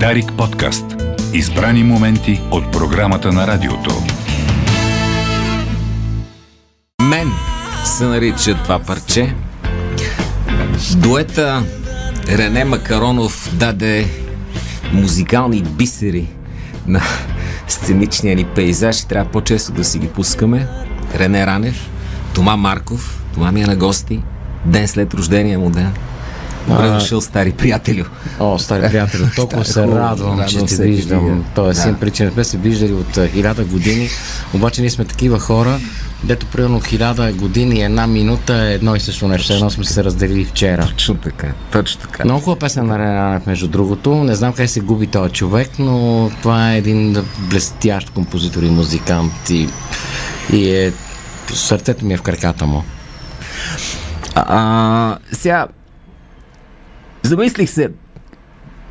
Дарик подкаст. Избрани моменти от програмата на радиото. Мен се нарича това парче. Дуета Рене Макаронов даде музикални бисери на сценичния ни пейзаж и трябва по-често да си ги пускаме. Рене Ранев, Тома Марков, Тома ми е на гости, ден след рождения му ден. Добре А, дошъл, стари приятелю. О, стари приятели, толкова се Стари, радвам, че те виждам. видя. Тоест, Да. да. причина, сме се виждали от а, хиляда години, обаче ние сме такива хора, дето примерно хиляда години, една минута е едно и също нещо, едно сме се разделили вчера. Точно така, точно така. Много хубава песен на Рене Ранев, между другото. Не знам къде се губи този човек, но това е един блестящ композитор и музикант и, и е... Сърцето ми е в краката му. А, сега, замислих се,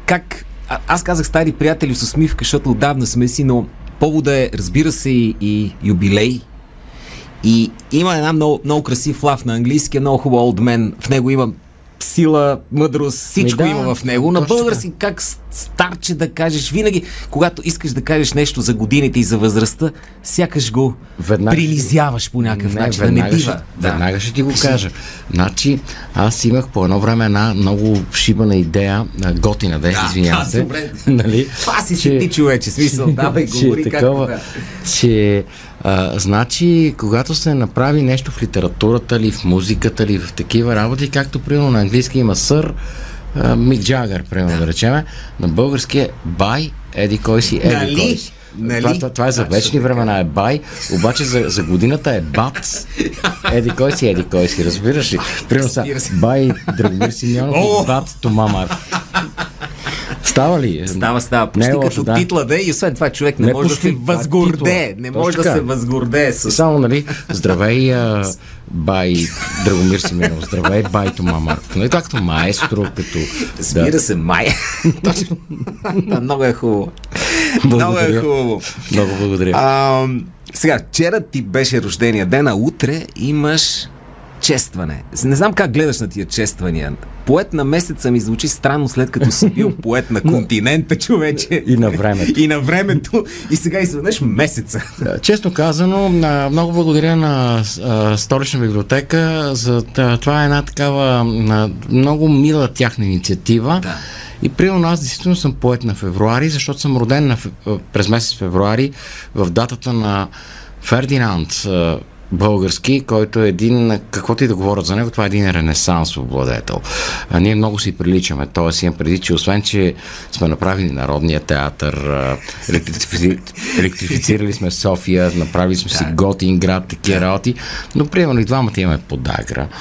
как... А, аз казах стари приятели с усмивка, защото отдавна сме си, но повода е, разбира се, и, и юбилей. И има една много, много красив лав на английски, е много хубав Old Man. В него има сила, мъдрост, всичко Ми да, има в него. На точно така. български как старче да кажеш, винаги, когато искаш да кажеш нещо за годините и за възрастта, сякаш го Веднага принизяваш по някакъв начин, да не веднага бива. Ще, Веднага ще ти го кажа. Значи, аз имах по едно време една много шибана идея, готина да е, Да, извинявам се. добре. нали? Това си си ти, човече. Смисъл, давай, че говори е както такова, да. че а, значи, когато се направи нещо в литературата ли, в музиката ли, в такива работи, както примерно на английски има сър, Мик Джагър, примерно да речеме, на български е бай, еди кой си, еди Нали? кой си. Нали? Това, това, това е за вечни времена е бай, обаче за, за годината е бац. Еди кой си, еди кой си, разбираш ли? Примерно са, бай Драгомир Симеонов и бац Тома Марков. Става ли? Става, става. Не Почти е лошо, като да. титла да и освен това човек не, Не може да почти, се това е възгордее. титла. Не може да се възгордее И с... само, нали, здравей, а, бай Драгомир Симеонов, здравей, бай Тома Марков. Нали, както маестро, като... Разбира се, май. Много е хубаво. Много е хубаво. Много благодаря. А, сега, вчера ти беше рождения ден, а утре имаш честване. Не знам как гледаш на тия чествания. Поет на месеца ми звучи странно, след като си бил поет на континента, човече. И на времето. И на времето. И сега изведнъж месеца. Честно казано, много благодаря на Столична библиотека за това е една такава много мила тяхна инициатива. Да. И примерно аз действително съм поет на февруари, защото съм роден на, през месец февруари в датата на Фердинанд български, който е един, каквото и да говорят за него, това е един ренесансов владетел. А, ние много си приличаме, т.е. имам преди, че освен, че сме направили Народния театър, електрифици... електрифицирали сме София, направили сме си Готин град, такива работи, но примерно и двамата имаме подагра.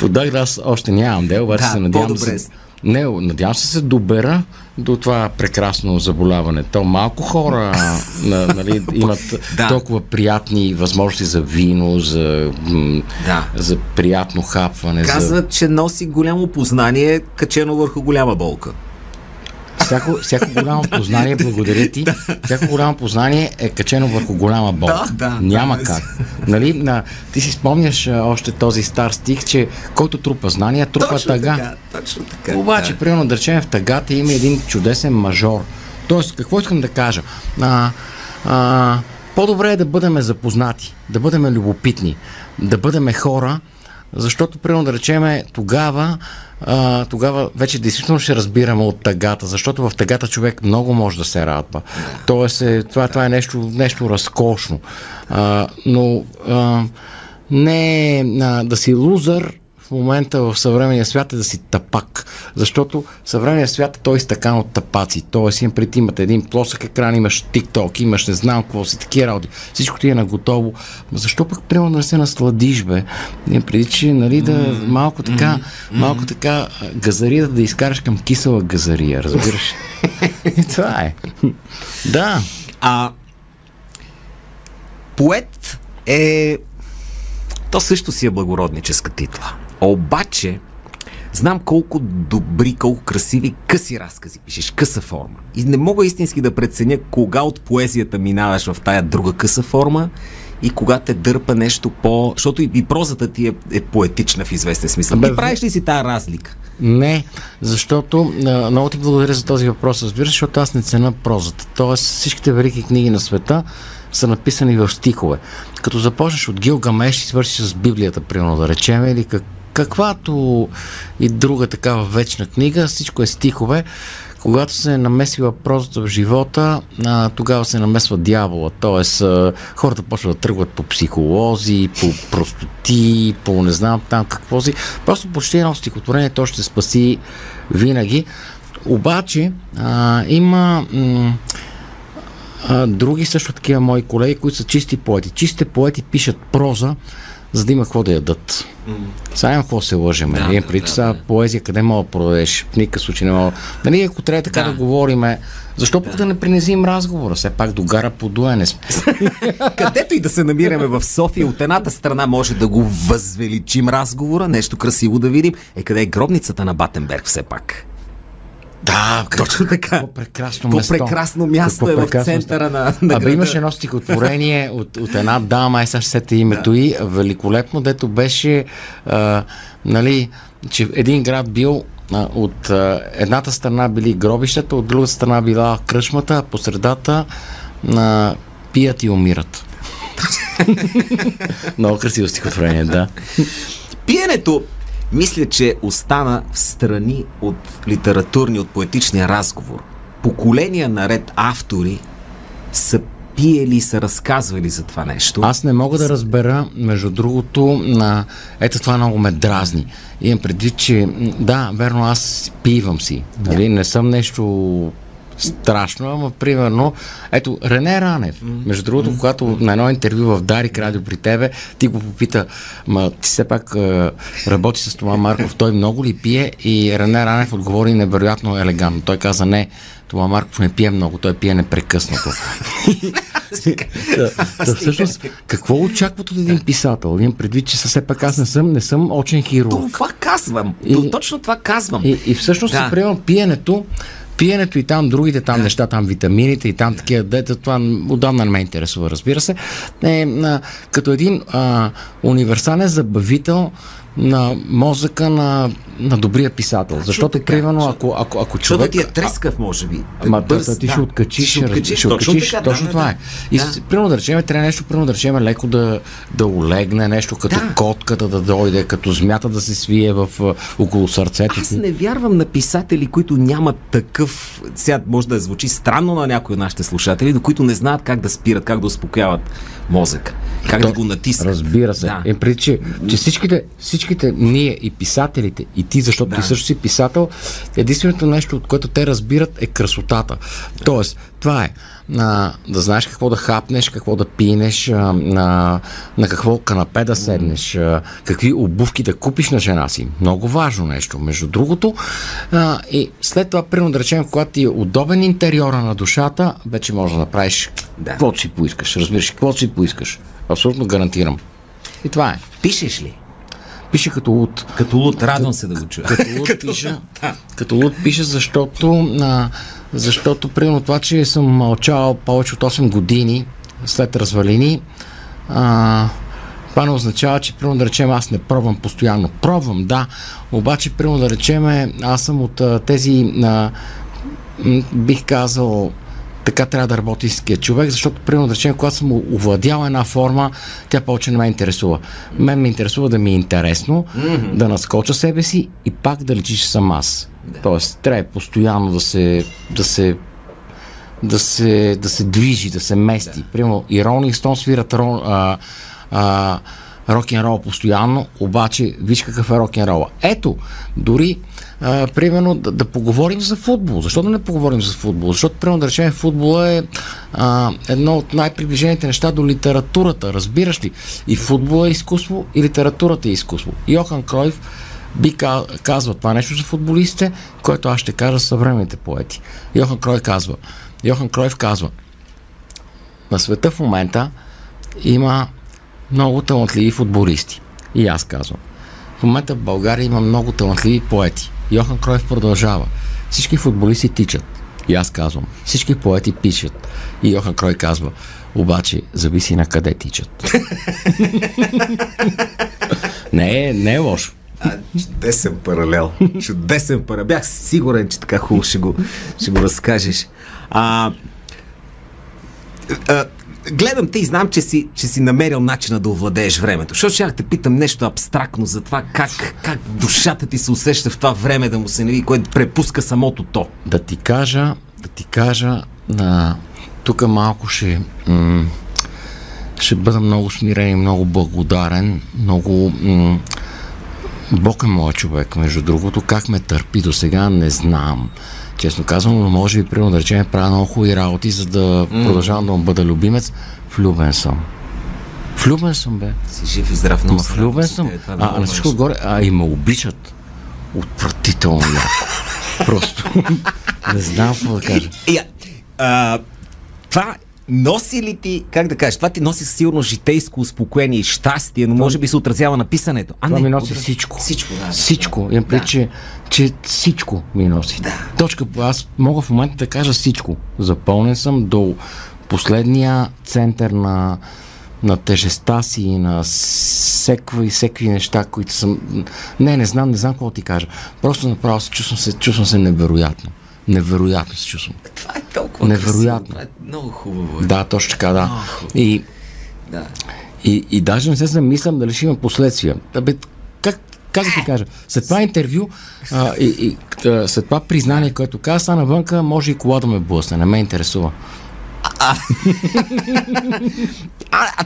подагра аз още нямам дел, обаче Да, се надявам по-добре. се... Не, надявам се се добера до това прекрасно заболяване. То малко хора на, нали, имат Да. толкова приятни възможности за вино, за, Да. за приятно хапване. За... Казват, че носи голямо познание, качено върху голяма болка. Всяко, всяко голямо познание, благодаря ти, всяко голямо познание е качено върху голяма болка. Да, да, Няма да, как. Нали, на, ти си спомняш а, още този стар стих, че който трупа знания, трупа Точно тъга. така, точно така. Обаче, да. примерно, да речем, в тъгата има един чудесен мажор. Тоест, какво искам да кажа? А, а, по-добре е да бъдем запознати, да бъдем любопитни, да бъдем хора, защото, примерно, да речеме, тогава, а, тогава вече действително ще разбираме от тъгата, защото в тъгата човек много може да се радва. Тоест, е, това, това е нещо, нещо разкошно. А, но а, не е а, да си лузър в момента в съвременния свят е да си тапак. Защото съвременният свят е той стакан от тапаци. Тоест, им пред имате един плосък екран, имаш TikTok, имаш не знам какво си, такива работи. Всичко ти е на готово. Ма защо пък примерно да не се насладиш, бе? Имам преди, че нали, да малко така, малко така а, газария да изкараш към кисела газария, разбираш? Това е. Да. А поет е... То също си е благородническа титла. Обаче, знам колко добри, колко красиви къси разкази пишеш, къса форма. И не мога истински да преценя кога от поезията минаваш в тая друга къса форма и кога те дърпа нещо по... Защото и, и прозата ти е, е поетична в известен смисъл. Бе, ти правиш ли си тази разлика? Не, защото много ти благодаря за този въпрос, разбира, защото аз не цена прозата. Тоест всичките велики книги на света са написани в стихове. Като започнеш от Гилгамеш и свършиш с Библията, примерно да речем, или как, каквато и друга такава вечна книга, всичко е стихове. Когато се намеси въпросът в живота, а, тогава се намесва дявола. Тоест, а, хората почват да тръгват по психолози, по простоти, по не знам там какво си. Просто почти едно стихотворение то ще спаси винаги. Обаче, а, има м- а, други също такива мои колеги, които са чисти поети. Чистите поети пишат проза, за да има какво да ядат. Сега няма какво се лъжеме. Да, Нали? да, Преди да, сега да. поезия къде мога да продадеш? В никакъв случай не мога. Нали, ако трябва така да, Да. говориме, защо пък да не принесим разговора? Все пак до гара подуене сме. Където и да се намираме в София, от едната страна може да го възвеличим разговора, нещо красиво да видим. Е, къде е гробницата на Батенберг все пак? Да, Точно така. Какво прекрасно Какво место. прекрасно място е в центъра на, на Абе града. имаше едно стихотворение от, от една дама, ай сега ще сета името и великолепно, дето беше а, нали, че един град бил а, от а, едната страна били гробищата, от другата страна била кръчмата, а по средата а, пият и умират. Много красиво стихотворение, да. Пиенето, мисля, че остана в страни от литературния, от поетичния разговор. Поколения наред автори са пиели и са разказвали за това нещо. Аз не мога да разбера, между другото, на... ето това много ме дразни. Имам предвид, че да, верно, аз пивам си. Нали? Не съм нещо страшно, ама примерно, ето, Рене Ранев, между другото, когато на едно интервю в Дарик радио при тебе, ти го попита, ма ти все пак е, работи с това Марков, той много ли пие? И Рене Ранев отговори невероятно елегантно. Той каза, не, това Марков не пие много, той пие непрекъснато. да, всъщност, какво очакват от един писател? Имам предвид, че все пак аз не съм, не съм очен хирург. Това казвам. И- Точно това казвам. И, и всъщност, да. примерно, пиенето, пиенето и там другите там неща, там витамините и там такива, дете, това отдавна не ме интересува, разбира се, е а, като един а, универсален забавител на мозъка на, на добрия писател. Защото, така, примерно, ако, ако, ако Защото човек... ти е трескав, може би. Ама Бърз, да, ти да. ще откачиш, ще откачиш, ще точно откачиш, така, точно да, това да, е. И да. примерно да речем, трябва нещо, примерно да речем леко да, да олегне, нещо като Да. котката да дойде, като змята да се свие в, а, около сърцето Аз не вярвам на писатели, които нямат такъв... Сега може да звучи странно на някои от нашите слушатели, до които не знаят как да спират, как да успокояват мозък, как да го натиснат. Разбира се. Да. Е, преди, че, че всичките, всичките ние и писателите, и ти, защото Да. да. ти също си писател, единственото нещо, от което те разбират е красотата. Тоест, това е а, да знаеш какво да хапнеш, какво да пинеш, а, на, на какво канапе да седнеш, а, какви обувки да купиш на жена си. Много важно нещо. Между другото, а, и след това, примерно да речем, когато ти е удобен интериора на душата, вече можеш да направиш Да. каквото си поискаш. Разбираш, каквото си поискаш. Абсолютно гарантирам. И това е. Пишеш ли? Пише като луд. Като луд, радвам се да го чуя. Като луд пиша. Като луд пише, защото, а, защото примерно това, че съм мълчал повече от 8 години след развалини, а, това не означава, че примерно да речем аз не пробвам постоянно. Пробвам, да, обаче примерно да речем аз съм от а, тези а, бих казал така трябва да работи истинският човек, защото, примерно, да речем, когато съм овладял една форма, тя повече не ме интересува. Мен ме интересува да ми е интересно, mm-hmm. да наскоча себе си и пак да лечи, че съм аз. Да. Тоест, трябва постоянно да се, да се да се, да се движи, да се мести. Да. Примерно, и Ролинг Стоун свират а, а, рок-н-рол постоянно, обаче виж какъв е рок-н-рола. Ето, дори а, примерно да, да поговорим за футбол. Защо да не поговорим за футбол? Защото, примерно, да речем, футбола е а, едно от най-приближените неща до литературата, разбираш ли? И футбола е изкуство, и литературата е изкуство. Йохан Кройв би ка- казва това нещо за футболистите, което аз ще кажа съвременните поети. Йохан Кройв казва, Йохан Кройв казва, на света в момента има много талантливи футболисти. И аз казвам. В момента в България има много талантливи поети. Йохан Кройв продължава. Всички футболисти тичат. И аз казвам, всички поети пишат. И Йохан Крой казва, обаче зависи на къде тичат. не, е, не е лошо. А, чудесен паралел. Чудесен паралел. Бях сигурен, че така хубаво ще го, ще го разкажеш. А, а, гледам те и знам, че си, че си намерил начина да овладееш времето. Защото ще те питам нещо абстрактно за това как, как душата ти се усеща в това време да му се нави, което препуска самото то. Да ти кажа, да ти кажа, на... тук малко ще, м- ще бъда много смирен и много благодарен, много... М- Бог е моят човек, между другото. Как ме търпи до сега, не знам. Честно казвам, но може би, примерно, да речем, правя много хубави работи, за да mm. продължавам да му бъда любимец. Влюбен съм. Влюбен съм, бе. Си жив и здрав, Ма, влюбен съм. А, а на всичко отгоре, а и ме обичат. Отвратително яко. Просто. не знам какво да кажа. Я, а, това носи ли ти, как да кажеш, това ти носи със сигурно житейско успокоение и щастие, но може би се отразява на писането. А, това не, ми носи всичко. Всичко, да. Всичко. Имам да. че, че всичко ми носи. Да. Точка. Аз мога в момента да кажа всичко. Запълнен съм до последния център на, на тежеста си и на всекви, всекви неща, които съм... Не, не знам, не знам какво ти кажа. Просто направо се чувствам се, чувствам се невероятно. Невероятно се чувствам. Това е толкова Невероятно. Красиво. Това е много хубаво. Е. Да, точно така, да. И, да. И, и даже не се замислям дали ще има последствия. Абе, как, как да ти кажа? След това интервю а, и, и а, след това признание, което каза, стана вънка, може и кола да ме блъсне. Не ме интересува. А, а, а,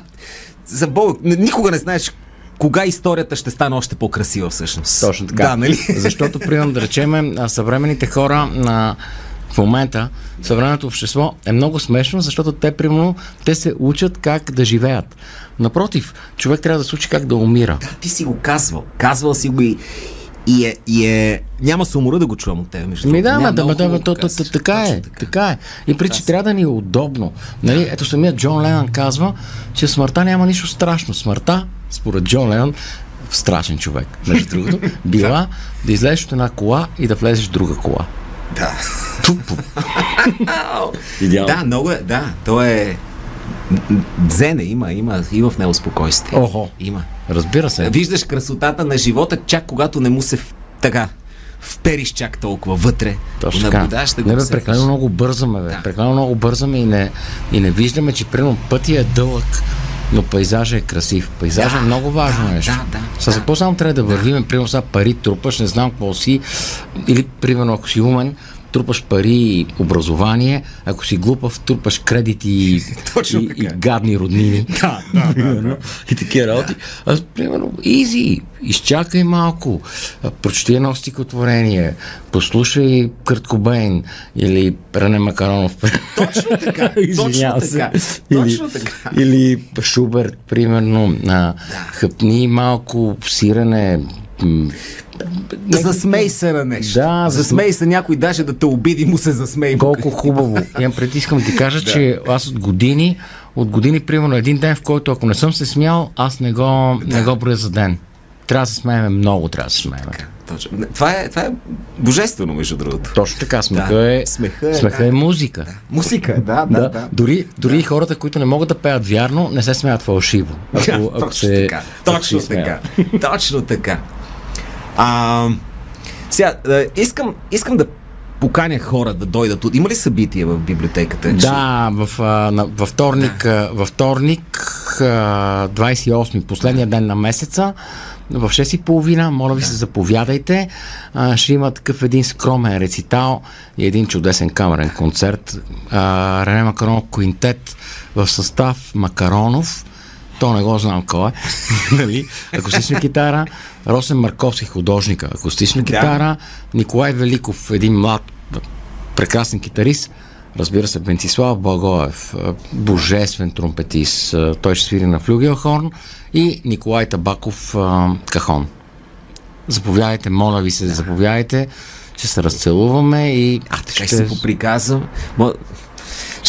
за Бог, никога не знаеш кога историята ще стане още по-красива всъщност. Точно така. Да, нали? Защото, примерно, да речем, съвременните хора на в момента съвременното общество е много смешно, защото те, примерно, те се учат как да живеят. Напротив, човек трябва да се учи как да умира. Да, ти си го казвал. Казвал си го и, и е, и е... Няма се умора да го чувам от теб. Ми да, да, да, да, то, така е. Така. е. И при че трябва да ни е удобно. Нали, ето самият Джон Ленън казва, че смъртта няма нищо страшно. Смъртта, според Джон Ленън, страшен човек, между другото, била да излезеш от една кола и да влезеш в друга кола. Да. Тупо. Идеално. Да, много е. Да, то е. Дзене има, има, има в него спокойствие. Охо. Има. Разбира се. Виждаш красотата на живота, чак когато не му се така впериш чак толкова вътре. Точно така. Да не, бе, прекалено много бързаме, бе. Да. Прекалено много бързаме и не, и не виждаме, че примерно пътя е дълъг но пейзажа е красив. Пейзажа да, е много важно да, нещо. Да, да, С какво само трябва да вървим? Примерно сега пари трупаш, не знам какво си. Или, примерно, ако си умен, трупаш пари и образование, ако си глупав, трупаш кредити и, и, и гадни роднини. Да, да, да, да. И такива работи. Да. Аз, примерно, изи, изчакай малко, прочети едно стихотворение, послушай Кърткобейн или Рене Макаронов. Точно така, точно така. Точно или. Или Шуберт, примерно, да. хъпни малко сирене, Засмей се на нещо. Да, засмей се някой даже да те обиди, му се засмей. Колко хубаво. Имам пред искам да ти кажа, да. че аз от години, от години, примерно един ден, в който ако не съм се смял, аз не го, да. не го броя за ден. Трябва да се смееме много, трябва да се смееме. Точно. Това е, това е божествено, между другото. Точно така, смеха, да. е, смеха, е, смеха да. е музика. Да. Музика, е, да, да, да. да. Дори, дори да. хората, които не могат да пеят вярно, не се смеят фалшиво. Ако, ако точно се, така. Точно така. Точно така. А, сега, искам, искам да поканя хора да дойдат. Има ли събитие в библиотеката? Да, в, във вторник, във вторник 28 последния ден на месеца, в 6.30, моля ви се, заповядайте. ще има такъв един скромен рецитал и един чудесен камерен концерт. Рене Макаронов Куинтет в състав Макаронов, то не го знам кой е. нали? Акустична китара, Росен Марковски, художника, акустична китара. Николай Великов, един млад, прекрасен китарист, разбира се, Бентислав Благоев, божествен тромпетист, той ще свири на флюгелхорн и Николай Табаков кахон. Заповядайте, моля ви се, да. заповядайте, ще се разцелуваме и... А, ще, ще се поприказвам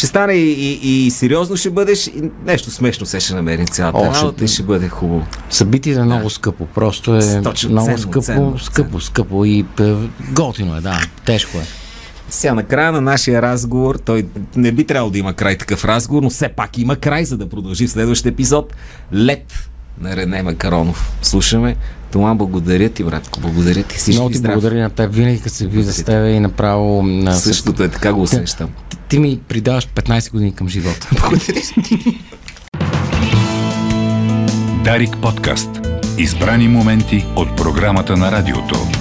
ще стане и, и, и сериозно ще бъдеш и нещо смешно се ще намери цялата О, работа и ще бъде хубаво. Събитието е много да. скъпо, просто е Точно, много ценно, скъпо, ценно, скъпо, ценно. скъпо и е, готино е, да, тежко е. Сега, на края на нашия разговор, той не би трябвало да има край такъв разговор, но все пак има край, за да продължи в следващия епизод. Лед на Рене Макаронов. Слушаме. Това благодаря ти, братко. Благодаря ти. Всички Много ти здрави. благодаря на теб. Винаги като се Благодаря с тебе и направо... На... Същото е, така го усещам. Ти, ти ми придаваш 15 години към живота. Благодаря. Дарик подкаст. Избрани моменти от програмата на радиото.